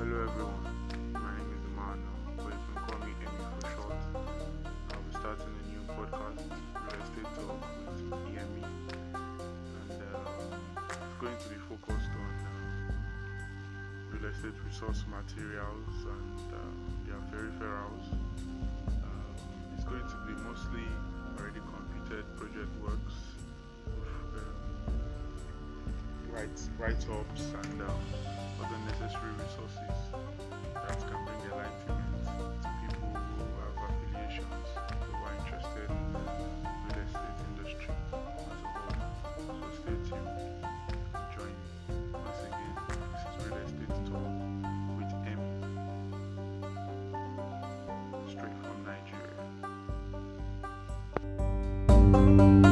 Hello everyone, my name is Emmanuel, but you can call me Emmy for short. I'll be starting a new podcast, Real Estate Talk with EME, and uh, it's going to be focused on uh, real estate resource materials and uh, their peripherals. Uh, it's going to be mostly already completed project works, write, um, write-ups and uh, other necessary From Nigeria.